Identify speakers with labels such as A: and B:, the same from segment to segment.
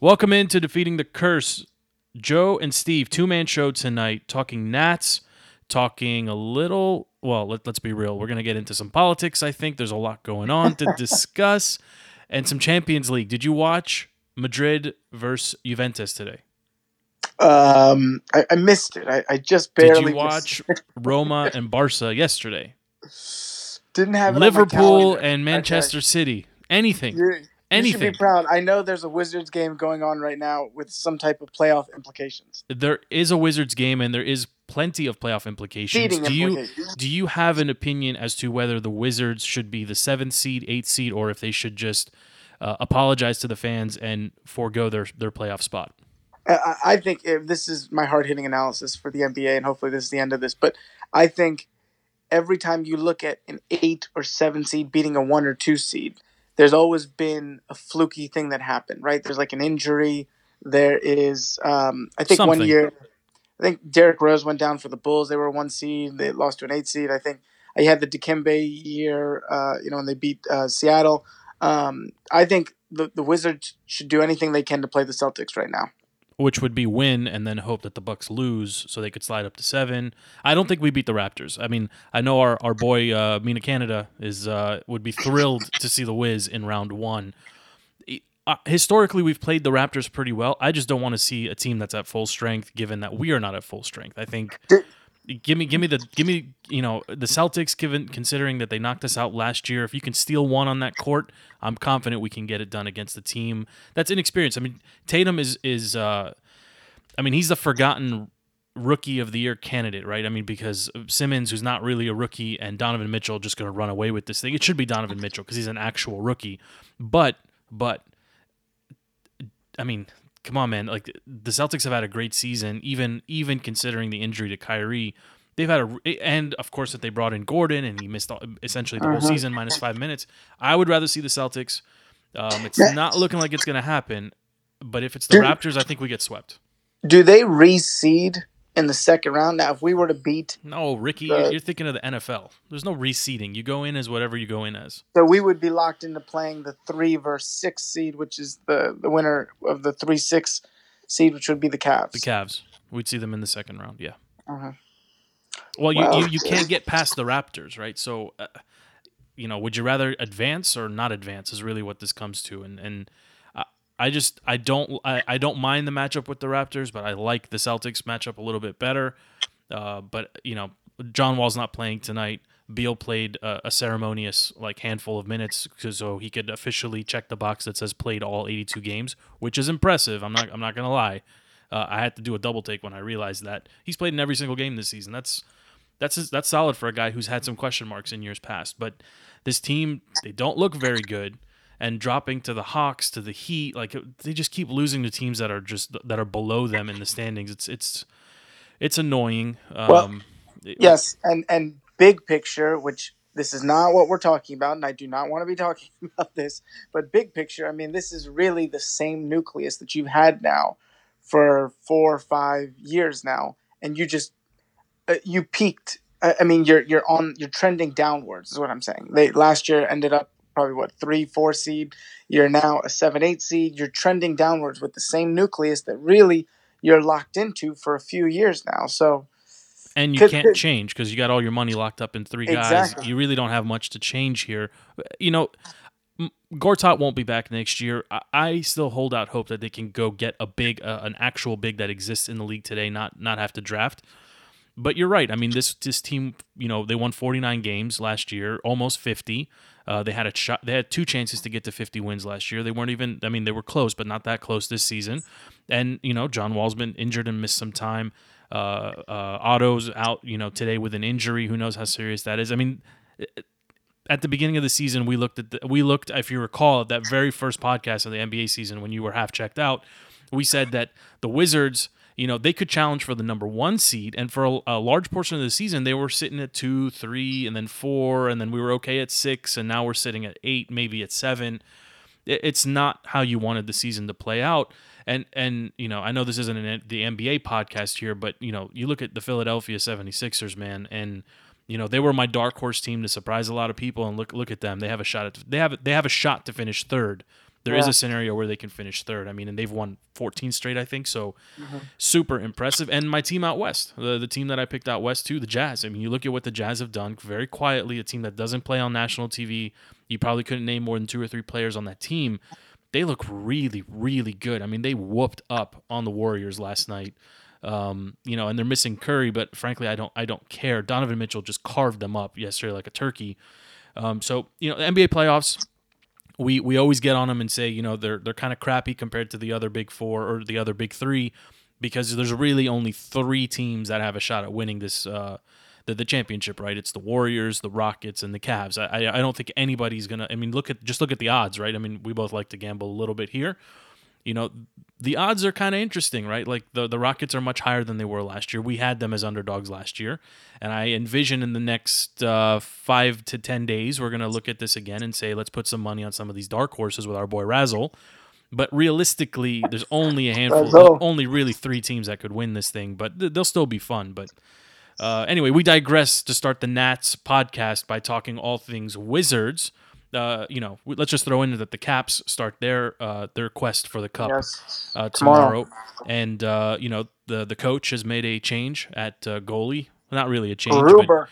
A: Welcome into Defeating the Curse. Joe and Steve, two man show tonight, talking Nats, talking a little. Well, let, let's be real. We're going to get into some politics, I think. There's a lot going on to discuss, and some Champions League. Did you watch Madrid versus Juventus today?
B: Um, I, I missed it. I, I just barely
A: Did you watch Roma and Barca yesterday?
B: Didn't have
A: Liverpool and Manchester City. Anything.
B: You're, you should be proud. I know there's a Wizards game going on right now with some type of playoff implications.
A: there is a Wizards game and there is plenty of playoff implications.
B: Seeding
A: do you do you have an opinion as to whether the Wizards should be the seventh seed, eighth seed, or if they should just uh, apologize to the fans and forego their their playoff spot?
B: I- I, I think if this is my hard hitting analysis for the NBA, and hopefully this is the end of this. But I think every time you look at an eight or seven seed beating a one or two seed, there's always been a fluky thing that happened, right? There's like an injury. There is, um, I think one year, I think Derrick Rose went down for the Bulls. They were one seed. They lost to an eight seed. I think I had the Dikembe year, uh, you know, when they beat uh, Seattle. Um, I think the, the Wizards should do anything they can to play the Celtics right now.
A: Which would be win and then hope that the Bucks lose so they could slide up to seven. I don't think we beat the Raptors. I mean, I know our, our boy uh, Mina Canada is uh, would be thrilled to see the Wiz in round one. Uh, historically, we've played the Raptors pretty well. I just don't want to see a team that's at full strength, given that we are not at full strength. I think. Give me, give me the, give me, you know, the Celtics. Given considering that they knocked us out last year, if you can steal one on that court, I'm confident we can get it done against the team that's inexperienced. I mean, Tatum is is, uh, I mean, he's the forgotten rookie of the year candidate, right? I mean, because Simmons, who's not really a rookie, and Donovan Mitchell just going to run away with this thing. It should be Donovan Mitchell because he's an actual rookie. But, but, I mean, come on, man. Like the Celtics have had a great season, even even considering the injury to Kyrie. They've had a and of course that they brought in Gordon and he missed all, essentially the whole
B: Uh-huh.
A: season minus five minutes. I would rather see the Celtics. Um, it's not looking like it's going to happen, but if it's the
B: Dude.
A: Raptors, I think we get swept.
B: Do they reseed in the second round? Now, if we were to beat,
A: No, Ricky,
B: Uh,
A: you're, thinking of the NFL. There's no reseeding. You go in as whatever you go in as.
B: so we would be locked into playing the three versus six seed, which is the the winner of the three six seed, which would be the Cavs.
A: The Cavs. We'd see them in the second round. Yeah.
B: Uh-huh.
A: Well, you,
B: Wow.
A: you, you can't get past the Raptors, right? So, uh, you know, would you rather advance or not advance? Is really what this comes to, and and I, just I don't I, I don't mind the matchup with the Raptors, but I like the Celtics matchup a little bit better. Uh, but you know, John Wall's not playing tonight. Beal played a, a ceremonious like handful of minutes so he could officially check the box that says played all 82 games, which is impressive. I'm not I'm not gonna lie. Uh, I had to do a double take when I realized that he's played in every single game this season. That's that's that's solid for a guy who's had some question marks in years past. But this team, they don't look very good, and dropping to the Hawks, to the Heat, like they just keep losing to teams that are just that are below them in the standings. It's it's it's annoying. Um,
B: Well, Yes, and and big picture, which this is not what we're talking about, and I do not want to be talking about this. But big picture, I mean, this is really the same nucleus that you've had now for four or five years now, and you just uh, you peaked. I I mean, you're you're on you're trending downwards. Is what I'm saying. They last year ended up probably what three four seed. You're now a seven eight seed. You're trending downwards with the same nucleus that really you're locked into for a few years now. So.
A: and you can't change because you got all your money locked up in three guys.
B: Exactly.
A: You really don't have much to change here. You know, Gortat won't be back next year. I, I still hold out hope that they can go get a big, uh, an actual big that exists in the league today, not not have to draft. But you're right. I mean, this this team, you know, they won 49 games last year, almost 50. Uh, they had a shot. They had two chances to get to 50 wins last year. They weren't even. I mean, they were close, but not that close this season. And you know, John Wall's been injured and missed some time. Uh, uh, Otto's out. You know, today with an injury. Who knows how serious that is? I mean, at the beginning of the season, we looked at the, we looked, if you recall, at that very first podcast of the NBA season when you were half checked out. We said that the Wizards, you know, they could challenge for the number one seed, and for a, a large portion of the season, they were sitting at two, three, and then four, and then we were okay at six, and now we're sitting at eight, maybe at seven. It- It's not how you wanted the season to play out. And and you know, I know this isn't an, the NBA podcast here, but you know, you look at the Philadelphia 76ers, man, and you know, they were my dark horse team to surprise a lot of people and look look at them. They have a shot at they have they have a shot to finish third there is
B: Yeah.
A: a scenario where they can finish third. I mean, and they've won 14 straight, I think. So
B: Mhm.
A: super impressive. And my team out west, the, the team that I picked out west too, the Jazz. I mean, you look at what the Jazz have done very quietly. A team that doesn't play on national TV. You probably couldn't name more than two or three players on that team. They look really, really good. I mean, they whooped up on the Warriors last night. Um, you know, and they're missing Curry, but frankly, I don't, I don't care. Donovan Mitchell just carved them up yesterday like a turkey. Um, so you know, the NBA playoffs, we we always get on them and say, you know, they're they're kind of crappy compared to the other big four or the other big three, because there's really only three teams that have a shot at winning this uh, the the championship. Right? It's the Warriors, the Rockets, and the Cavs. I I I don't think anybody's gonna. I mean, look at just look at the odds, right? I mean, we both like to gamble a little bit here. You know, the odds are kind of interesting, right? Like the the Rockets are much higher than they were last year. We had them as underdogs last year, and I envision in the next uh, five to ten days we're gonna look at this again and say let's put some money on some of these dark horses with our boy Razzle. But realistically, there's only a handful, only really three teams that could win this thing. But th- they'll still be fun. But uh, anyway, we digress to start the Nats podcast by talking all things Wizards. Uh, you know, let's just throw in that the Caps start their uh, their quest for the cup
B: Yes.
A: uh,
B: Tomorrow.
A: tomorrow, and uh, you know the the coach has made a change at uh, goalie. Not really a change, but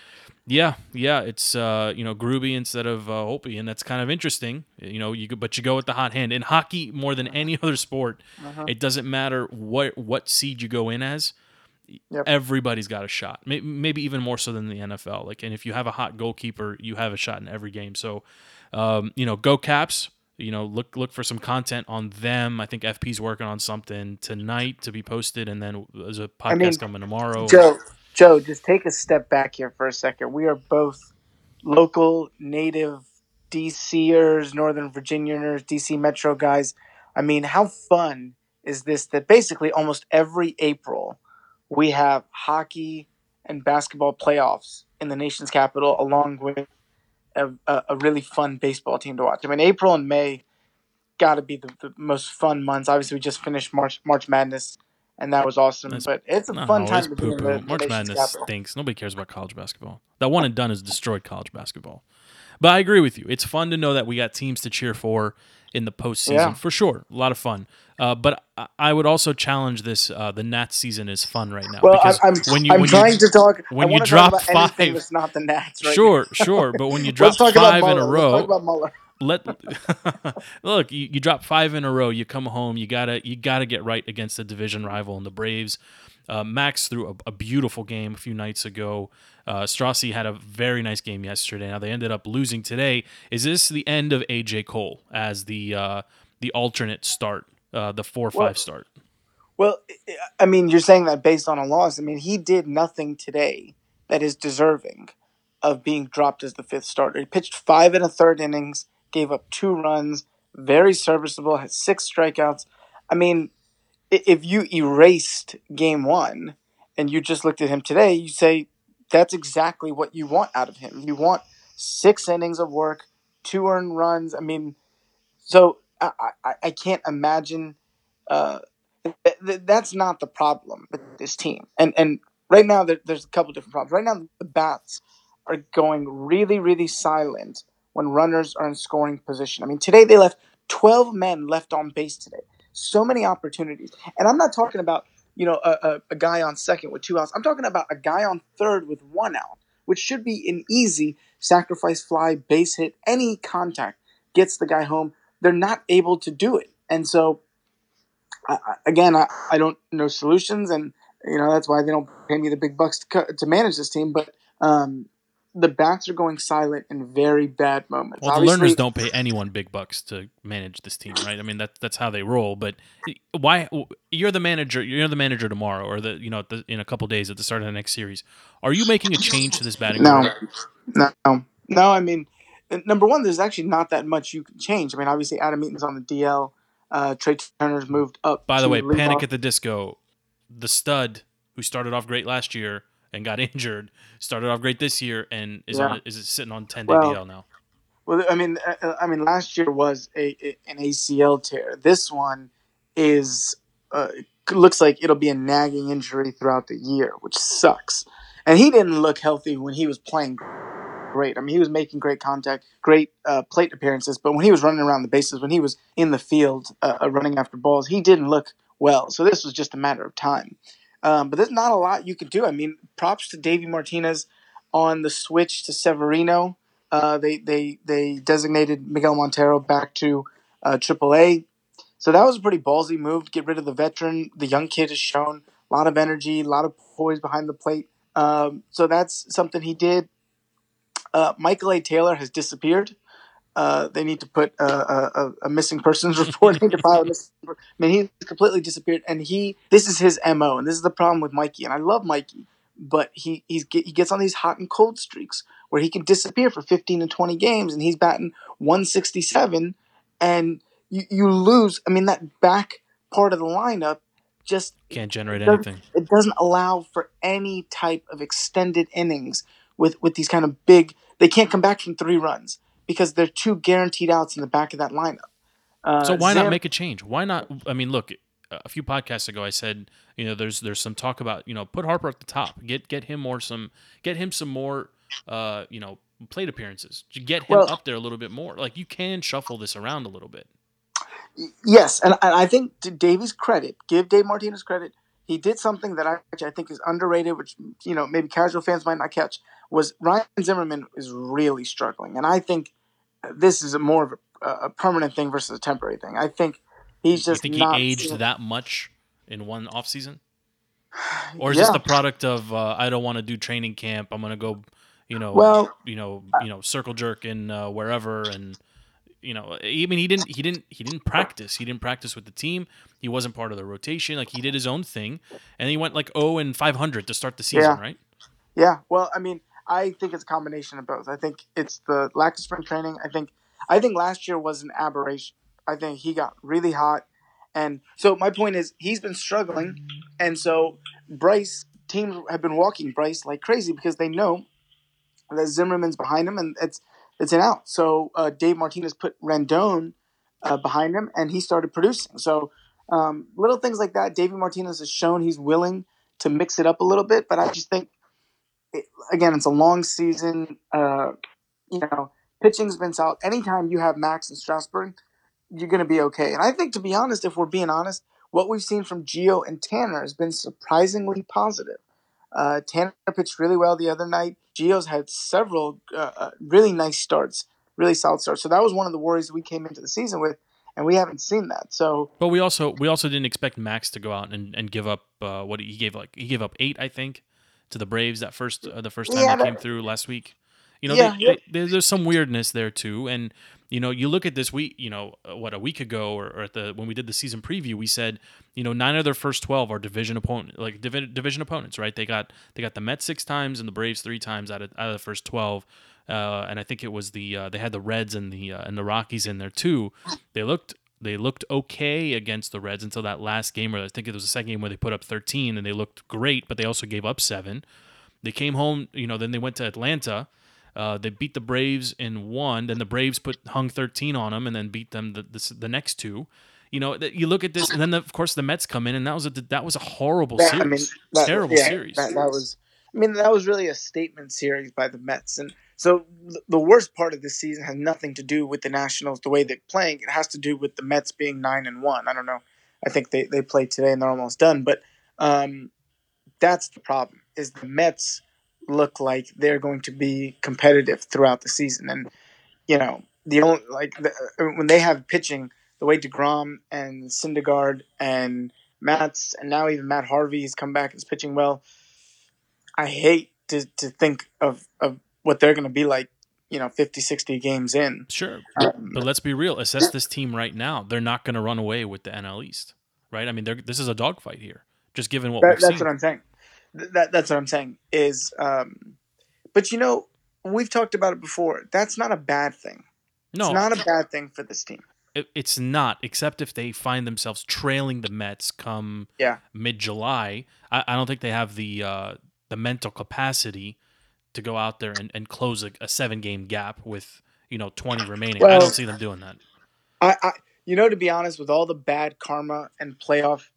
A: yeah, yeah, it's uh, you know Groovy instead of uh, Opie, and that's kind of interesting. You know, you but you go with the hot hand in hockey more than any other sport.
B: Uh-huh.
A: It doesn't matter what what seed you go in as.
B: Yep.
A: Everybody's got a shot. Maybe even more so than the NFL. Like, and if you have a hot goalkeeper, you have a shot in every game. So, um, you know, go Caps. You know, look look for some content on them. I think FP's working on something tonight to be posted, and then there's a podcast
B: mean,
A: coming tomorrow.
B: Joe, Joe, just take a step back here for a second. We are both local native DCers, Northern Virginians, DC Metro guys. I mean, how fun is this that basically almost every April we have hockey and basketball playoffs in the nation's capital, along with a, a, really fun baseball team to watch. I mean, April and May got to be the, the most fun months. Obviously, we just finished March March Madness, and that was awesome.
A: That's-
B: but it's a fun time to be in the,
A: March Madness
B: capital.
A: stinks. Nobody cares about college basketball. That one and done has destroyed college basketball. But I agree with you. It's fun to know that we got teams to cheer for in the postseason
B: Yeah.
A: for sure. A lot of fun. Uh, but I- I would also challenge this. Uh, the Nats season is fun right now
B: Well,
A: because
B: I'm,
A: when you
B: I'm
A: when
B: trying
A: you
B: to talk.
A: when you drop
B: talk about
A: five-
B: that's not the Nats, right?
A: sure sure, but when you drop five in a row,
B: Let's talk about Mueller.
A: let look you, you drop five in a row you come home you gotta you gotta get right against the division rival and the braves uh, max threw a, a beautiful game a few nights ago uh, strassi had a very nice game yesterday now they ended up losing today is this the end of aj cole as the uh, the alternate start uh, the four
B: Well-
A: five start
B: Well, I mean, you're saying that based on a loss. I mean, he did nothing today that is deserving of being dropped as the fifth starter. He pitched five and a third innings, gave up two runs, very serviceable, had six strikeouts. I mean, if you erased game one and you just looked at him today, you say that's exactly what you want out of him. You want six innings of work, two earned runs. I mean, so I, I, I can't imagine. Uh, th- th- that's not the problem with this team. And and right now there, there's a couple different problems. Right now the bats are going really really silent when runners are in scoring position. I mean today they left 12 men left on base today. So many opportunities. And I'm not talking about you know a, a, a guy on second with two outs. I'm talking about a guy on third with one out, which should be an easy sacrifice fly, base hit, any contact gets the guy home. They're not able to do it. And so I, again, I, I don't know solutions, and you know that's why they don't pay me the big bucks to, co- to manage this team. But um, the bats are going silent in very bad moments.
A: well the Lerners don't pay anyone big bucks to manage this team right i mean that, that's how they roll but why you're the manager you're the manager tomorrow or the you know the, in a couple days at the start of the next series are you making a change to this batting
B: No,
A: order?
B: no, no. I mean, number one, there's actually not that much you can change. I mean, obviously, Adam Eaton's on the DL. Uh, Trey Turner's moved up.
A: By the way, Panic
B: off.
A: at the Disco, the stud who started off great last year and got injured, started off great this year and is
B: Yeah.
A: on is sitting on ten day
B: Well,
A: DL now.
B: Well, I mean, uh, uh, I mean, last year was a, a an ACL tear. This one is uh, looks like it'll be a nagging injury throughout the year, which sucks. And he didn't look healthy when he was playing great. I mean, he was making great contact, great uh, plate appearances. But when he was running around the bases, when he was in the field uh, uh running after balls, he didn't look well. So this was just a matter of time. Um, but there's not a lot you can do. I mean, props to Davey Martinez on the switch to Severino. Uh, they they they designated Miguel Montero back to uh, AAA. So that was a pretty ballsy move to get rid of the veteran. The young kid has shown a lot of energy, a lot of poise behind the plate. Um, so that's something he did. Uh, Michael A. Taylor has disappeared. Uh, they need to put a, a, a missing persons report into file. I mean, he's completely disappeared, and he this is his mo, and this is the problem with Mikey. And I love Mikey, but he he's he gets on these hot and cold streaks where he can disappear for 15 to 20 games, and he's batting 167, and you, you lose. I mean, that back part of the lineup just
A: can't generate it anything.
B: It doesn't allow for any type of extended innings with with these kind of big. They can't come back from three runs because they're two guaranteed outs in the back of that lineup.
A: Uh, so why not make a change? Why not? I mean, look, a few podcasts ago, I said, you know, there's there's some talk about, you know, put Harper at the top, get get him more some, get him some more, uh, you know, plate appearances, get him well, up there a little bit more. Like you can shuffle this around a little bit.
B: Yes, and, and I think to Davey's credit, give Dave Martinez credit. He did something that I, I think is underrated, which you know maybe casual fans might not catch. Was Ryan Zimmerman is really struggling, and I think this is a more of a, a permanent thing versus a temporary thing. I think he's just.
A: You think he aged that much in one off season, or is yeah. this the product of uh, I don't want to do training camp? I'm gonna go, you know, well, you know, you know, circle jerk in uh, wherever and you know, I mean, he didn't, he didn't, he didn't practice. He didn't practice with the team. He wasn't part of the rotation. Like he did his own thing, and he went like 0 and 500 to start the season,
B: yeah.
A: right?
B: Yeah. Well, I mean, I think it's a combination of both. I think it's the lack of spring training. I think, I think last year was an aberration. I think he got really hot, and so my point is he's been struggling, and so Bryce teams have been walking Bryce like crazy because they know that Zimmerman's behind him, and it's it's an out. So uh, Dave Martinez put Rendon uh, behind him, and he started producing. So um, little things like that. David Martinez has shown he's willing to mix it up a little bit, but I just think, again, it's a long season. Uh, you know, pitching's been solid. Anytime you have Max and Strasburg, you're going to be okay. And I think, to be honest, if we're being honest, what we've seen from Gio and Tanner has been surprisingly positive. Uh, Tanner pitched really well the other night. Gio's had several uh, uh, really nice starts, really solid starts. So that was one of the worries we came into the season with, and we haven't seen that. So,
A: but we also we also didn't expect Max to go out and, and give up uh, what he gave like he gave up eight, I think, to the Braves that first uh, the first time yeah, he came through last week. You know, yeah, they, yeah. They, there's some weirdness there too, and you know, you look at this week, you know, uh, what a week ago or, or, at the when we did the season preview, we said, you know, nine of their first twelve are division opponent, like divi- division opponents, right? They got they got the Mets six times and the Braves three times out of out of the first twelve, uh, and I think it was the uh, they had the Reds and the uh, and the Rockies in there too. They looked they looked okay against the Reds until that last game, where I think it was the second game where they put up thirteen and they looked great, but they also gave up seven. They came home, you know, then they went to Atlanta uh, they beat the Braves in one. Then the Braves put hung 13 on them and then beat them the, the, the next two. You know, you look at this, and then the, of course the Mets come in, and that was a that was a horrible that, series. I mean, that, terrible yeah, series.
B: That, that, was, I mean, that was really a statement series by the Mets, and so the worst part of this season has nothing to do with the Nationals the way they're playing. It has to do with the Mets being nine and one. I don't know. I think they they played today and they're almost done, but um, that's the problem. Is the Mets look like they're going to be competitive throughout the season. And you know, the only like the, when they have pitching, the way Degrom and Syndergaard and Matz and now even Matt Harvey has come back and is pitching well. I hate to, to think of, of what they're going to be like, you know, 50, 60 games in.
A: Sure. Um, but let's be real. Assess this team right now. They're not going to run away with the NL East, right? I mean, this is a dogfight here, just given what
B: that, that's
A: seen.
B: what I'm saying that that's what I'm saying is um, but you know we've talked about it before that's not a bad thing no it's not a bad thing for this team
A: it, it's not except if they find themselves trailing the Mets come
B: yeah.
A: mid July I, I, don't think they have the uh, the mental capacity to go out there and, and close a, a seven game gap with you know 20 remaining well, I don't see them doing that
B: I, I you know to be honest with all the bad karma and playoff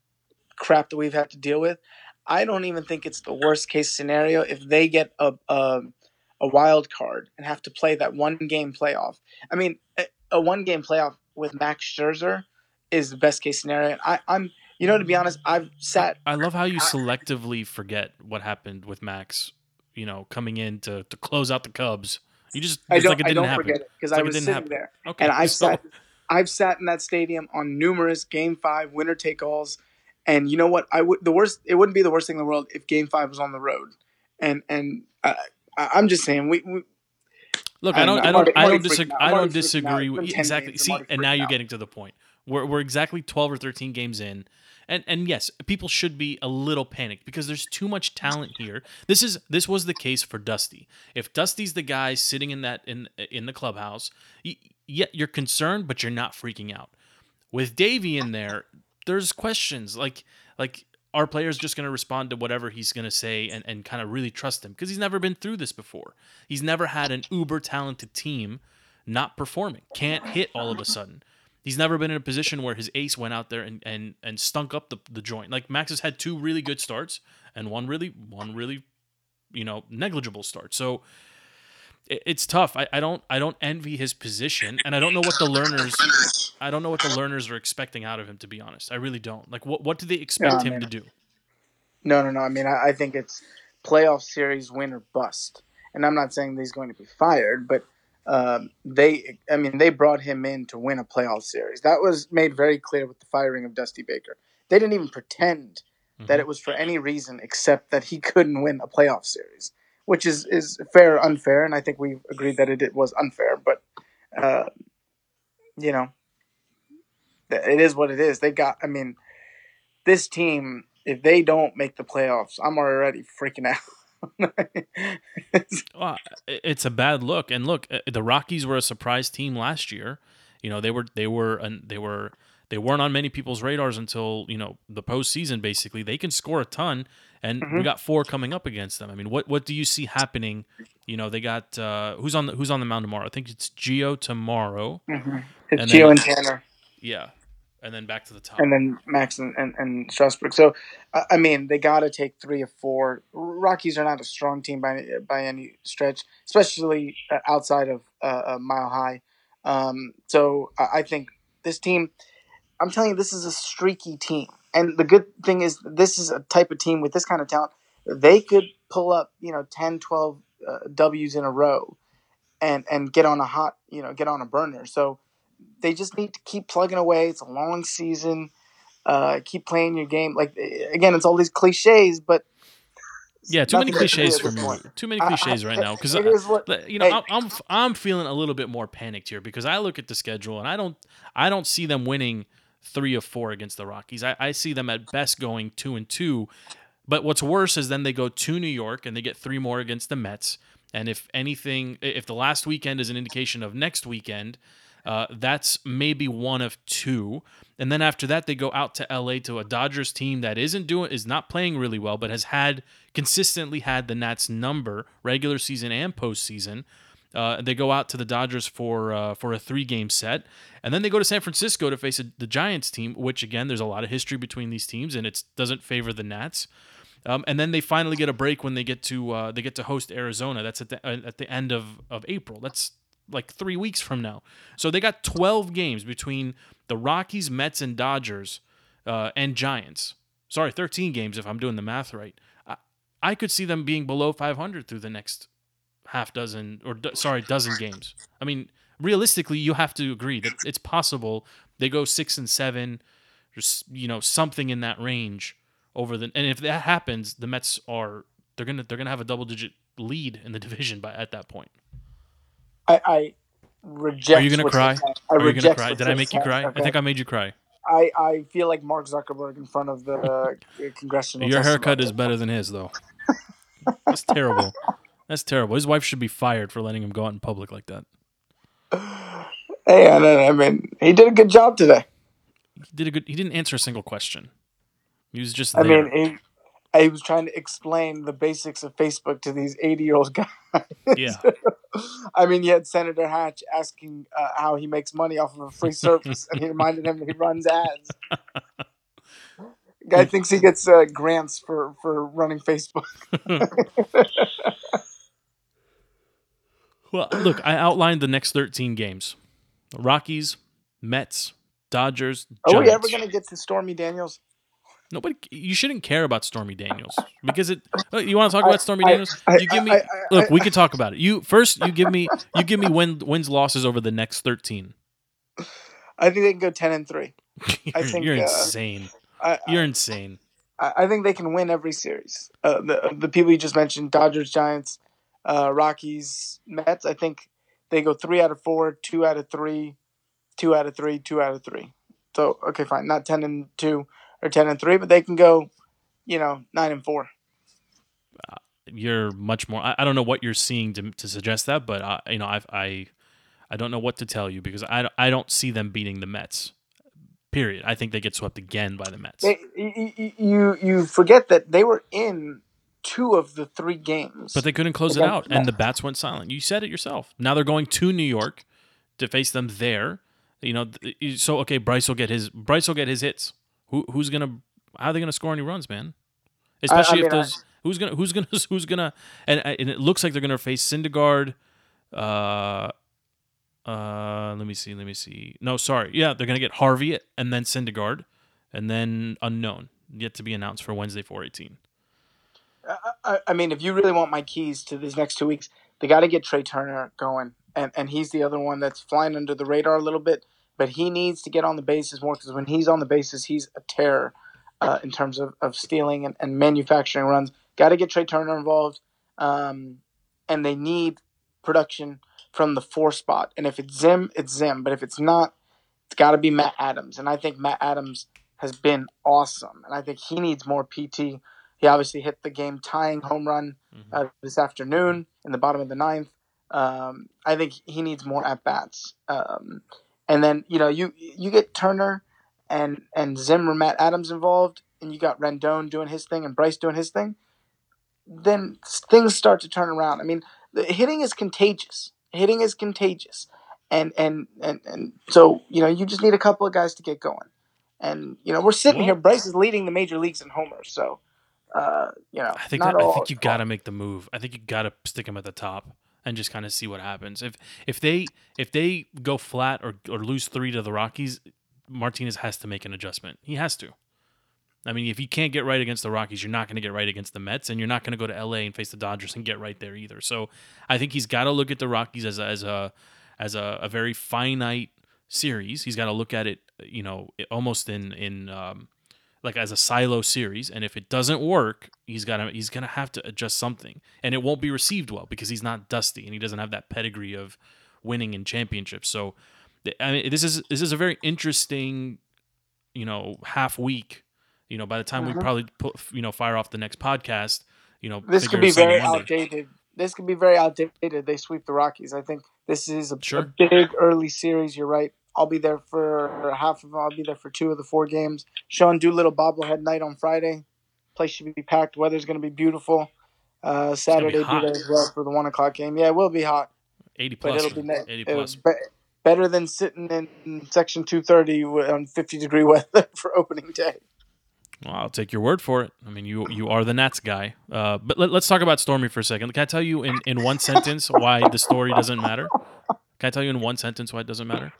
B: crap that we've had to deal with I don't even think it's the worst case scenario if they get a a, a wild card and have to play that one game playoff. I mean, a, a one game playoff with Max Scherzer is the best case scenario. I, I'm, you know, to be honest, I've sat.
A: I love how you selectively forget what happened with Max. You know, coming in to, to close out the Cubs. You just
B: I don't,
A: like it
B: I
A: didn't
B: don't
A: happen.
B: forget it because I
A: like
B: was sitting
A: happen.
B: there
A: Okay,
B: and I've
A: so-
B: sat, I've sat in that stadium on numerous Game Five winner take alls, and you know what? I would the worst. It wouldn't be the worst thing in the world if Game Five was on the road, and and uh, I, I'm just saying we, we
A: Look,
B: I
A: I
B: don't.
A: I don't, I don't disagree. I don't
B: already freaking out.
A: disagree. With exactly. See, and now you're getting to the point. We're we're exactly twelve or thirteen games in, and and yes, people should be a little panicked because there's too much talent here. This is this was the case for Dusty. If Dusty's the guy sitting in that in in the clubhouse, y- yeah, you're concerned, but you're not freaking out. With Davey in there, there's questions like like are players just going to respond to whatever he's going to say and, and kind of really trust him because he's never been through this before he's never had an uber talented team not performing can't hit all of a sudden he's never been in a position where his ace went out there and and, and stunk up the, the joint like max has had two really good starts and one really one really you know negligible start so it, it's tough I, I don't i don't envy his position and i don't know what the Lerners I don't know what the Lerners are expecting out of him. To be honest, I really don't. Like, what what do they expect
B: Yeah,
A: him to do?
B: No, no, no. I mean, I, I think it's playoff series win or bust. And I'm not saying that he's going to be fired, but um, they, I mean, they brought him in to win a playoff series. That was made very clear with the firing of Dusty Baker. They didn't even pretend that
A: Mhm.
B: it was for any reason except that he couldn't win a playoff series, which is is fair or unfair. And I think we agreed that it, it was unfair. But uh, you know, it is what it is. They got. I mean, this team, if they don't make the playoffs, I'm already freaking out.
A: Well, it's a bad look. And look, uh, the Rockies were a surprise team last year. You know, they were they were and they were they weren't on many people's radars until you know the postseason. Basically, they can score a ton, and we
B: Mhm.
A: got four coming up against them. I mean, what what do you see happening? You know, they got uh, who's on the who's on the mound tomorrow? I think it's Gio tomorrow.
B: Mhm. It's
A: And
B: Gio
A: then-
B: and Tanner,
A: Yeah, and then back to the top.
B: and then Max and, and, and Strasburg. So, I mean, they got to take three or four. Rockies are not a strong team by by any stretch, especially uh, outside of uh, Mile High. Um, so, I, I think this team. I'm telling you, this is a streaky team, and the good thing is, this is a type of team with this kind of talent. They could pull up, you know, 10, 12 uh, W's in a row, and and get on a hot, you know, get on a burner. So they just need to keep plugging away. It's a long season. Uh, keep playing your game. Like again, it's all these cliches, but
A: Yeah, too many
B: nothing to do
A: cliches
B: for
A: me.
B: point.
A: Too many
B: I- I-
A: cliches right now because
B: it is what
A: you know
B: hey.
A: I'm, I'm I'm feeling a little bit more panicked here because I look at the schedule and I don't I don't see them winning three or four against the Rockies. I, I see them at best going two and two. But what's worse is then they go to New York and they get three more against the Mets. And if anything, if the last weekend is an indication of next weekend, uh, that's maybe one of two. And then after that, they go out to LA to a Dodgers team that isn't doing is not playing really well, but has had consistently had the Nats number regular season and postseason. Uh, they go out to the Dodgers for uh, for a three game set, and then they go to San Francisco to face a, the Giants team, which again there's a lot of history between these teams, and it doesn't favor the Nats. Um, and then they finally get a break when they get to uh, they get to host Arizona. That's at the uh, at the end of, of April. That's like three weeks from now. So they got 12 games between the Rockies, Mets, and Dodgers, uh, and Giants. Sorry, 13 games if I'm doing the math right. I, could see them being below 500 through the next half dozen or do, sorry dozen games. I mean, realistically, you have to agree that it's possible they go six and seven, just you know something in that range over the. And if that happens, the Mets are they're gonna they're gonna have a double digit lead in the division by at that point.
B: I, I reject.
A: Are you gonna cry?
B: I
A: Are you gonna cry? Did I make you cry? I think I made you cry.
B: I, I feel like Mark Zuckerberg in front of the uh, congressional.
A: Your haircut is better than his, though. That's terrible. That's terrible. His wife should be fired for letting him go out in public like that.
B: Hey, I, don't- I mean, he did a good job today.
A: He did a good. He didn't answer a single question. He was just
B: I mean, he, he was trying to explain the basics of Facebook to these eighty-year-old guys.
A: yeah,
B: I mean, you had Senator Hatch asking uh, how he makes money off of a free service, and he reminded him that he runs ads. Guy thinks he gets uh, grants for, for running Facebook.
A: Well, look, I outlined the next 13 games: Rockies, Mets, Dodgers.
B: Are we ever going to get to Stormy Daniels?
A: Nobody, you shouldn't care about Stormy Daniels because it. uh, You want to talk about Stormy
B: I-
A: Daniels?
B: I-
A: you give me.
B: I- I-
A: look, we can talk about it. You first. You give me. You give me win, wins losses over the next 13.
B: I think they can go ten and three.
A: You're,
B: think,
A: you're
B: uh,
A: insane.
B: I,
A: You're insane.
B: I, I think they can win every series. Uh, the the people you just mentioned, Dodgers, Giants, uh, Rockies, Mets. I think they go three out of four, two out of three, two out of three, two out of three. So okay, fine, not ten and two or ten and three, but they can go, you know, nine and four.
A: You're much more. I, I don't know what you're seeing to, to suggest that, but I, you know, I, I, I don't know what to tell you because I, I don't see them beating the Mets. Period. I think they get swept again by the Mets.
B: They, you, you- you you forget that they were in two of the three games.
A: But they couldn't close it out,
B: the
A: and the bats went silent. You said it yourself. Now they're going to New York to face them there. You know, so okay, Bryce will get his Bryce will get his hits. Who who's gonna? How are they gonna score any runs, man? Especially if
B: mean, I-
A: those who's gonna who's gonna who's gonna and and it looks like they're gonna face Syndergaard. Uh, uh, let me see, let me see. No, sorry, yeah, they're gonna get Harvey and then Syndergaard, and then unknown yet to be announced for Wednesday four eighteen.
B: I, I- I mean, if you really want my keys to these next two weeks, they got to get Trey Turner going, and and he's the other one that's flying under the radar a little bit. But he needs to get on the bases more because when he's on the bases, he's a terror uh, in terms of, of stealing and, and manufacturing runs. Got to get Trey Turner involved, um, and they need production from the four spot. And if it's Zim, it's Zim. But if it's not, it's got to be Matt Adams. And I think Matt Adams has been awesome, and I think he needs more PT. He obviously hit the game tying home run uh, this afternoon in the bottom of the ninth. Um, I think he needs more at bats. Um, and then you know you you get Turner and and Zimmer, Matt Adams involved, and you got Rendon doing his thing and Bryce doing his thing. Then things start to turn around. I mean, the hitting is contagious. Hitting is contagious, and and and and so you know you just need a couple of guys to get going. And you know we're sitting here. Bryce is leading the major leagues in homers, so uh, you know
A: I think that, I think you got to make the move. I think you got to stick him at the top and just kind of see what happens. If if they if they go flat or or lose three to the Rockies, Martinez has to make an adjustment. He has to. I mean, if you can't get right against the Rockies, you're not going to get right against the Mets, and you're not going to go to LA and face the Dodgers and get right there either. So I think he's got to look at the Rockies as a, as a as a, a very finite series. He's got to look at it, you know, almost in in um, like as a silo series. And if it doesn't work, he's got to he's gonna have to adjust something, and it won't be received well because he's not Dusty and he doesn't have that pedigree of winning in championships. So I mean, this is this is a very interesting, you know, half week. You know, by the time we
B: Mhm.
A: probably put you know fire off the next podcast, you know,
B: this could be very
A: Monday.
B: outdated. This could be very outdated. They sweep the Rockies. I think this is a,
A: Sure.
B: a big early series. You're right. I'll be there for half of them. I'll be there for two of the four games. Sean Doolittle bobblehead night on Friday. Place should be packed. Weather's going to be beautiful. Uh,
A: be
B: Saturday be
A: hot.
B: there as well for the one o'clock game. Yeah, it will be hot,
A: Eighty
B: but
A: plus,
B: it'll be ne-
A: eighty plus.
B: be better than sitting in section two thirty on fifty degree weather for opening day.
A: Well, I'll take your word for it. I mean, you you are the Nats guy. Uh, but let, us talk about Stormy for a second. Can I tell you in, in one sentence why the story doesn't matter? Can I tell you in one sentence why it doesn't matter?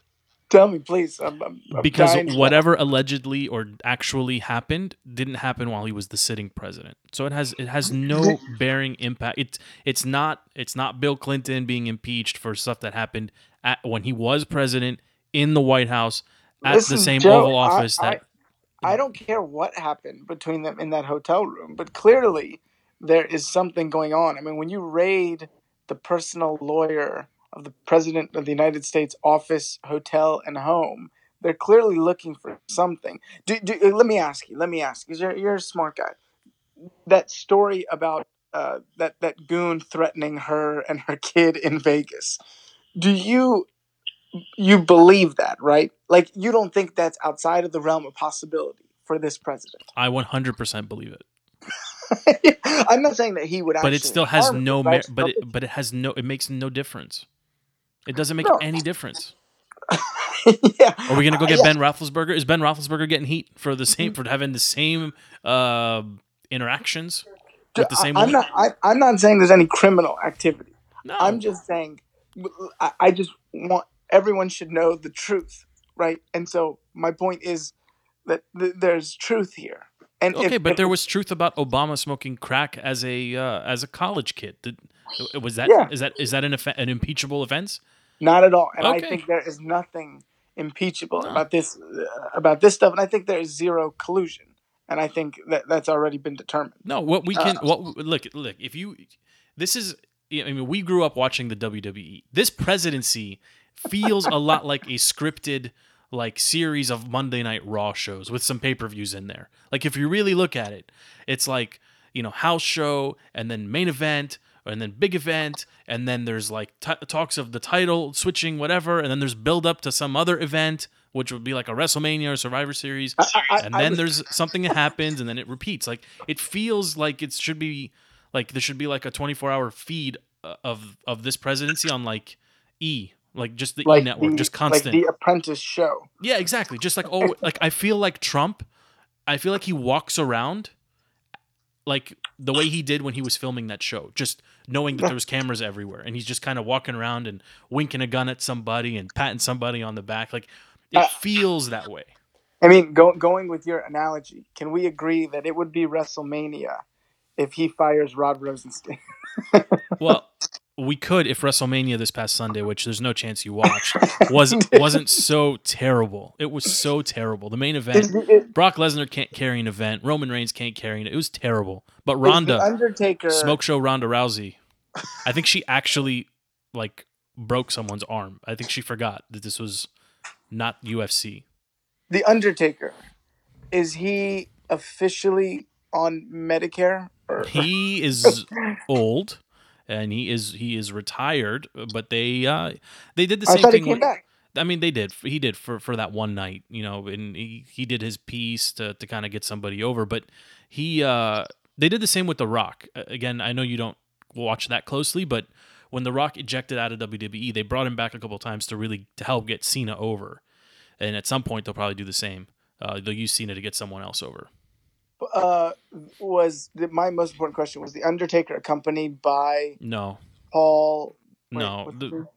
B: Tell me, please. I'm, I'm, I'm
A: Because whatever allegedly or actually happened didn't happen while he was the sitting president. So it has it has no bearing impact. It's it's not it's not Bill Clinton being impeached for stuff that happened at, when he was president in the White House at
B: Listen,
A: the same
B: Joe,
A: Oval Office
B: I-
A: that
B: I don't care what happened between them in that hotel room, but clearly there is something going on. I mean, when you raid the personal lawyer of the president of the United States office, hotel, and home, they're clearly looking for something. Do, do, let me ask you. Let me ask you. You're, you're a smart guy. That story about uh, that that goon threatening her and her kid in Vegas. Do you you believe that, right? Like you don't think that's outside of the realm of possibility for this president.
A: I 100% believe it.
B: I'm not saying that he would actually
A: but it still has no mer-
B: but I
A: but
B: still
A: it but it has no it makes no difference it doesn't make
B: No.
A: any difference
B: yeah.
A: are we gonna go get
B: Yeah.
A: ben roethlisberger is ben roethlisberger getting heat for the same for having the same uh interactions with the same
B: I, am not. I, I'm not saying there's any criminal activity.
A: no
B: I'm just saying I, I just want everyone should know the truth, right? And so my point is that th- there's truth here. And
A: Okay,
B: if,
A: but
B: if
A: there was truth about Obama smoking crack as a uh, as a college kid. Did, was that
B: Yeah.
A: is that is that an offen- an impeachable offense?
B: not at all, and I think there is nothing impeachable
A: No.
B: about this uh, about this stuff, and I think there is zero collusion, and I think that that's already been determined.
A: No, what we can
B: Uh,
A: what look look if you this is I mean we grew up watching the WWE. This presidency feels a lot like a scripted like series of Monday Night Raw shows with some pay-per-views in there. Like if you really look at it, it's like, you know, house show and then main event and then big event and then there's like t- talks of the title switching whatever and then there's build up to some other event which would be like a WrestleMania or Survivor Series.
B: I, I,
A: and
B: I
A: then
B: was-
A: there's something that happens and then it repeats. Like it feels like it should be like there should be like a 24 hour feed uh, of of this presidency on like e like just the e network
B: the,
A: just constant.
B: like the Apprentice show.
A: yeah exactly. Just like oh like i feel like trump i feel like he walks around like the way he did when he was filming that show just knowing that there was cameras everywhere and he's just kind of walking around and winking a gun at somebody and patting somebody on the back like it
B: Uh,
A: feels that way
B: I mean, go, going with your analogy, can we agree that it would be WrestleMania if he fires Rod Rosenstein?
A: Well, we could if WrestleMania this past Sunday, which there's no chance you watched, was wasn't so terrible. It was so terrible. The main event, Brock Lesnar can't carry an event. Roman Reigns can't carry it. It was terrible. But Ronda,
B: Undertaker.
A: smoke show Ronda Rousey, I think she actually like broke someone's arm. I think she forgot that this was not UFC.
B: The Undertaker. Is he officially on Medicare? Or,
A: He is old. And he is he is retired, but they uh they did the
B: I
A: same
B: thought he
A: thing.
B: back.
A: I mean, they did. He did for for that one night, you know, and he, he did his piece to to kind of get somebody over. But he uh they did the same with The Rock. Again, I know you don't watch that closely, but when The Rock ejected out of WWE, they brought him back a couple times to really to help get Cena over. And at some point, they'll probably do the same. Uh, they'll use Cena to get someone else over.
B: Uh, was the, my most important question was the Undertaker accompanied by
A: No,
B: Paul? wait,
A: no. The-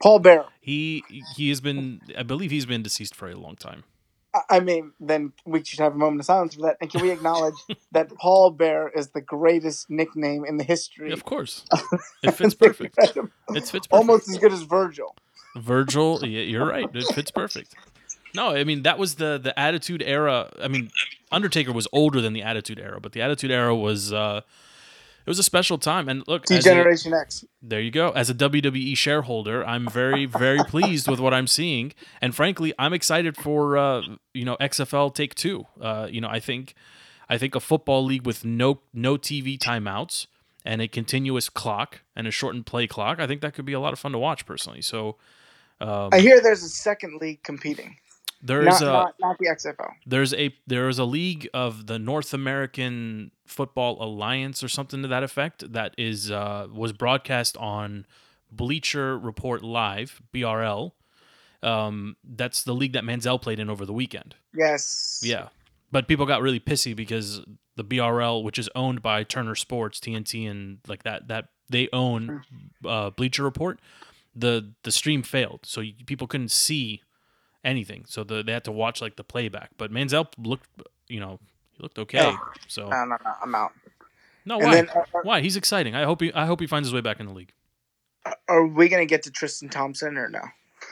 B: Paul Bear.
A: he he has been. I believe he's been deceased for a long time.
B: I- mean, then we should have a moment of silence for that. And can we acknowledge that Paul Bear is the greatest nickname in the history?
A: Of course, it fits perfect. It fits perfect.
B: Almost as good as Virgil.
A: Virgil, yeah, you're right. It fits perfect. No, I mean that was the the Attitude Era. I mean, Undertaker was older than the Attitude Era, but the Attitude Era was uh it was a special time. And look,
B: D-Generation X.
A: there you go. As a WWE shareholder, I'm very very pleased with what I'm seeing, and frankly, I'm excited for uh you know XFL Take Two. Uh, you know, I think I think a football league with no no TV timeouts and a continuous clock and a shortened play clock. I think that could be a lot of fun to watch personally. So. Um,
B: I hear there's a second league competing.
A: There's
B: Not,
A: a
B: not, not the XFL.
A: there's a there is a league of the North American Football Alliance or something to that effect that is uh, was broadcast on Bleacher Report Live BRL. Um, that's the league that Manziel played in over the weekend.
B: Yes.
A: Yeah, but people got really pissy because the BRL, which is owned by Turner Sports, TNT, and like that, that they own uh, Bleacher Report. The the stream failed, so you, people couldn't see anything. So the, they had to watch like the playback. But Manziel looked, you know, he looked okay.
B: Yeah.
A: So
B: No, no, no. I'm out.
A: no,
B: And
A: why?
B: then, uh,
A: why? He's exciting. I hope he I hope he finds his way back in the league.
B: are we gonna get to Tristan Thompson or no?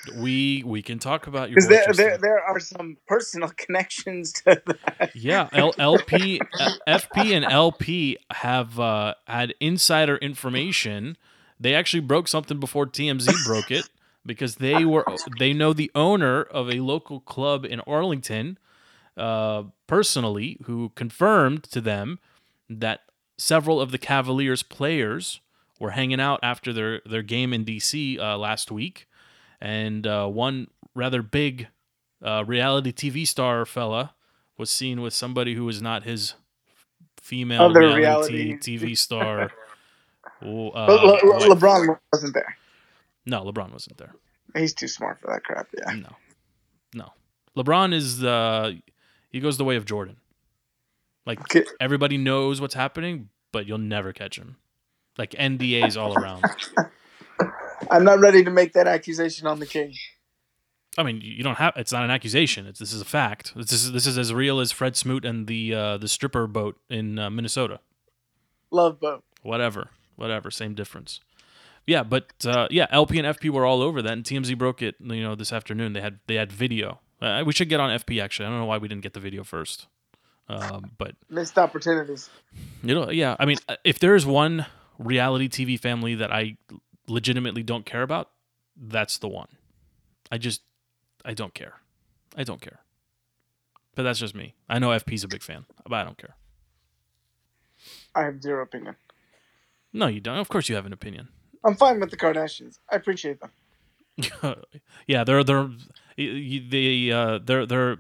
A: We we can talk about your
B: there, there, there are some personal connections to that.
A: Yeah, L- LP, FP, and LP have uh, had insider information. They actually broke something before TMZ broke it because they were they know the owner of a local club in Arlington uh, personally, who confirmed to them that several of the Cavaliers players were hanging out after their their game in DC uh, last week, and uh, one rather big uh, reality TV star fella was seen with somebody who was not his female reality,
B: reality-
A: TV star. Oh, uh,
B: Le- Le- LeBron wasn't there.
A: No, LeBron wasn't there.
B: He's too smart for that crap. Yeah.
A: No, no. LeBron is uh, he goes the way of Jordan. Like
B: Okay.
A: everybody knows what's happening, but you'll never catch him. Like NDAs all around.
B: I'm not ready to make that accusation on the king.
A: I mean, you don't have. It's not an accusation. It's this is a fact. This is this is as real as Fred Smoot and the uh, the stripper boat in uh, Minnesota.
B: Love boat.
A: Whatever, whatever, same difference. Yeah, but uh, yeah, LP and FP were all over that, and TMZ broke it. You know, this afternoon they had they had video. Uh, we should get on FP actually. I don't know why we didn't get the video first, um, but
B: Missed opportunities.
A: you know, yeah. I mean, uh, if there is one reality TV family that I legitimately don't care about, that's the one. I just, I don't care. I don't care. But that's just me. I know FP's a big fan, but I don't care.
B: I have zero opinion.
A: No, you don't. Of course, you have an opinion.
B: I'm fine with the Kardashians. I appreciate them.
A: yeah, they're they're they uh their their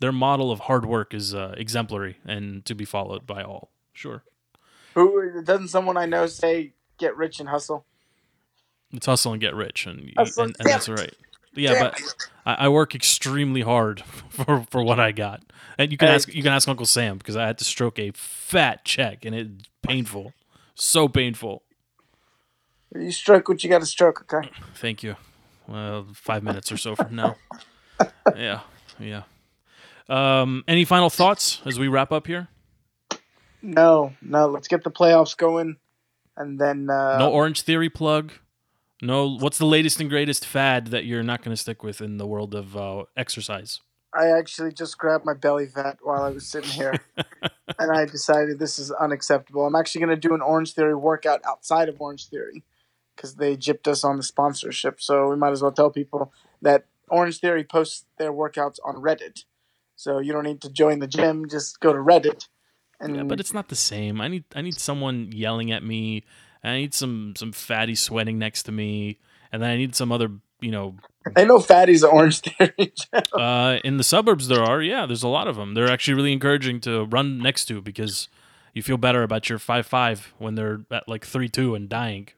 A: their model of hard work is uh, exemplary and to be followed by all. Sure,
B: Who doesn't someone I know say get rich and hustle?
A: it's hustle and get rich, and
B: Hustle,
A: and, and that's right. Yeah,
B: Damn
A: but. I, I work extremely hard for for what I got, and you can
B: Hey.
A: ask you can ask Uncle Sam because I had to stroke a fat check, and it's painful, so painful.
B: You stroke what you got to stroke, okay?
A: Thank you. Well, five minutes or so from now. yeah, yeah. Um, any final thoughts as we wrap up here?
B: No, no. Let's get the playoffs going, and then uh,
A: No Orange Theory plug. No, what's the latest and greatest fad that you're not going to stick with in the world of uh, exercise?
B: I actually just grabbed my belly fat while I was sitting here, and I decided this is unacceptable. I'm actually going to do an Orange Theory workout outside of Orange Theory because they gypped us on the sponsorship. So we might as well tell people that Orange Theory posts their workouts on Reddit. So you don't need to join the gym; just go to Reddit. And
A: Yeah, but it's not the same. I need I need someone yelling at me. I need some some fatty sweating next to me, and then I need some other you know
B: I know fatties at Orange Theory.
A: uh, in the suburbs there are yeah there's a lot of them. They're actually really encouraging to run next to because you feel better about your five five when they're at like three two and dying.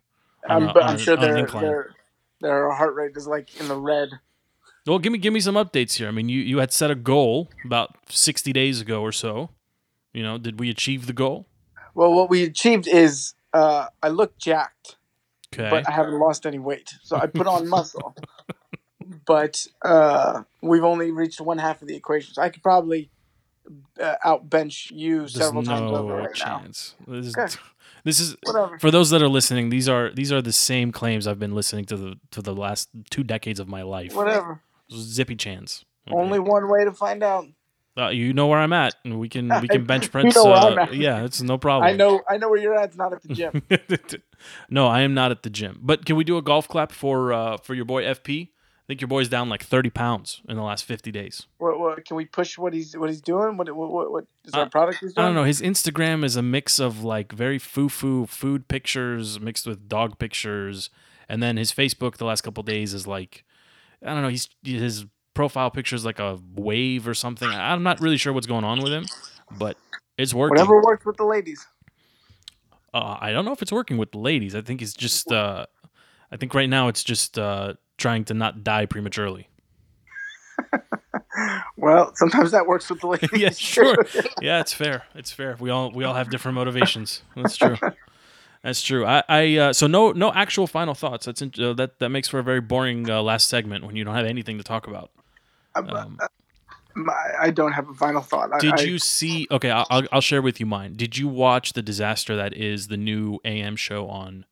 B: I'm, but I'm sure their, their their heart rate is like in the red.
A: Well, give me give me some updates here. I mean, you you had set a goal about sixty days ago or so. You know, did we achieve the goal?
B: Well, what we achieved is uh, I look jacked.
A: Okay.
B: but I haven't lost any weight. So I put on muscle. but uh, we've only reached one half of the equation. So I could probably uh, outbench you
A: There's
B: several times over right now.
A: chance. This is,
B: Okay.
A: This is
B: Whatever.
A: for those that are listening. These are these are the same claims I've been listening to the to the last two decades of my life.
B: Whatever.
A: Zippy chance. Okay.
B: Only one way to find out.
A: Uh, you know where I'm at, and we can we can bench
B: You
A: press.
B: know
A: uh, Yeah, it's no problem.
B: I know. I know where you're at. It's not at the gym.
A: no, I am not at the gym. But can we do a golf clap for uh, for your boy FP? I think your boy's down like 30 pounds in the last 50 days.
B: what, what, can we push what he's what he's doing? What what what, what is
A: Uh,
B: product he's
A: I don't know. His Instagram is a mix of like very foo foo food pictures mixed with dog pictures, and then his Facebook the last couple days is like, I don't know. He's his profile picture is like a wave or something. I'm not really sure what's going on with him, but it's working.
B: Whatever works with the ladies.
A: Uh, I don't know if it's working with the ladies. I think it's just. Uh, I think right now it's just uh, trying to not die prematurely.
B: Well, sometimes that works with the ladies.
A: yeah, sure. Yeah, it's fair. It's fair. We all we all have different motivations. That's true. That's true. I, I uh, so no no actual final thoughts. That's in, uh, that that makes for a very boring uh, last segment when you don't have anything to talk about. Um,
B: I- I don't have a final thought. I-
A: did
B: I-
A: you see? Okay, I'll I'll share with you mine. Did you watch the disaster that is the new AM show on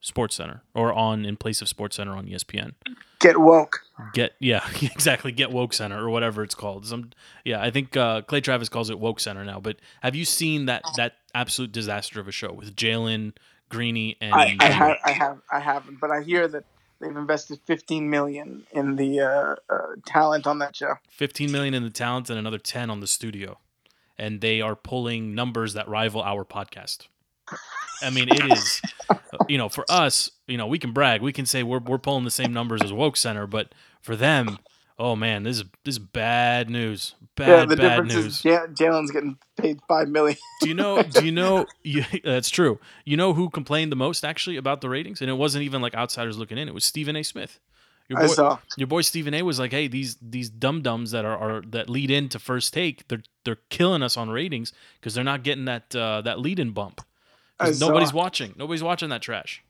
A: Sports Center or on in place of Sports Center on ESPN?
B: get woke?
A: Get yeah, exactly. Get woke center or whatever it's called. Some yeah, I think uh, Clay Travis calls it woke center now. But have you seen that that absolute disaster of a show with Jalen Greeny and
B: I, I have, I have, I haven't, but I hear that they've invested 15 million in the uh, uh, talent on that show.
A: 15 million in the talent and another 10 on the studio, and they are pulling numbers that rival our podcast. I mean, it is, you know, for us, you know, we can brag, we can say we're we're pulling the same numbers as Woke Center, but for them, oh man, this is this is bad news, bad
B: yeah, the
A: bad
B: difference
A: news.
B: is Ja- Jalen's getting paid five million.
A: Do you know? Do you know? You, that's true. You know who complained the most actually about the ratings, and it wasn't even like outsiders looking in. It was Stephen A. Smith. Your
B: I
A: boy,
B: saw.
A: your boy Stephen A. was like, "Hey, these these dum dums that are, are that lead into first take, they're they're killing us on ratings because they're not getting that uh, that lead in bump. Nobody's watching. Nobody's watching that trash.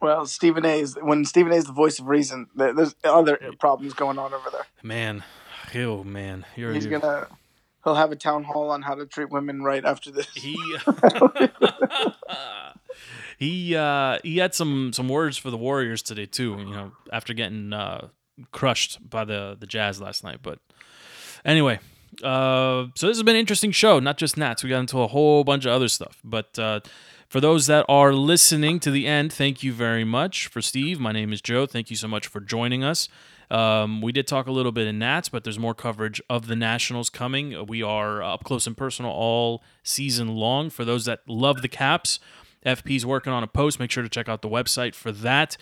B: Well, Stephen A. is when Stephen A. is the voice of reason. There's other problems going on over there.
A: Man, oh man,
B: you're, he's gonna he'll have a town hall on how to treat women right after this.
A: He he uh, he had some some words for the Warriors today too. You know, after getting uh, crushed by the the Jazz last night. But anyway, uh, so this has been an interesting show. Not just Nats. We got into a whole bunch of other stuff, but. Uh, for those that are listening to the end, thank you very much. For Steve, my name is Joe. Thank you so much for joining us. Um, we did talk a little bit in Nats, but there's more coverage of the Nationals coming. We are up close and personal all season long. For those that love the Caps, FP's working on a post. Make sure to check out the website for that.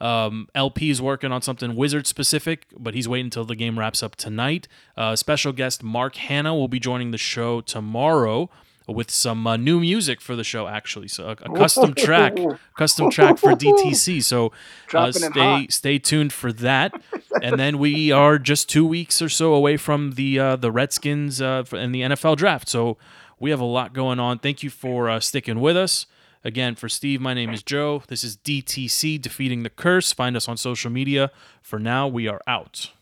A: Um, LP is working on something Wizard specific, but he's waiting until the game wraps up tonight. Uh, special guest Mark Hanna will be joining the show tomorrow with some uh, new music for the show actually. So a, a custom track custom track for DTC so uh, stay stay tuned for that. And then we are just 2 weeks or so away from the uh, the Redskins uh, and the NFL draft. So we have a lot going on. Thank you for uh, sticking with us again for Steve my name is Joe. This is DTC defeating the curse. Find us on social media. For now we are out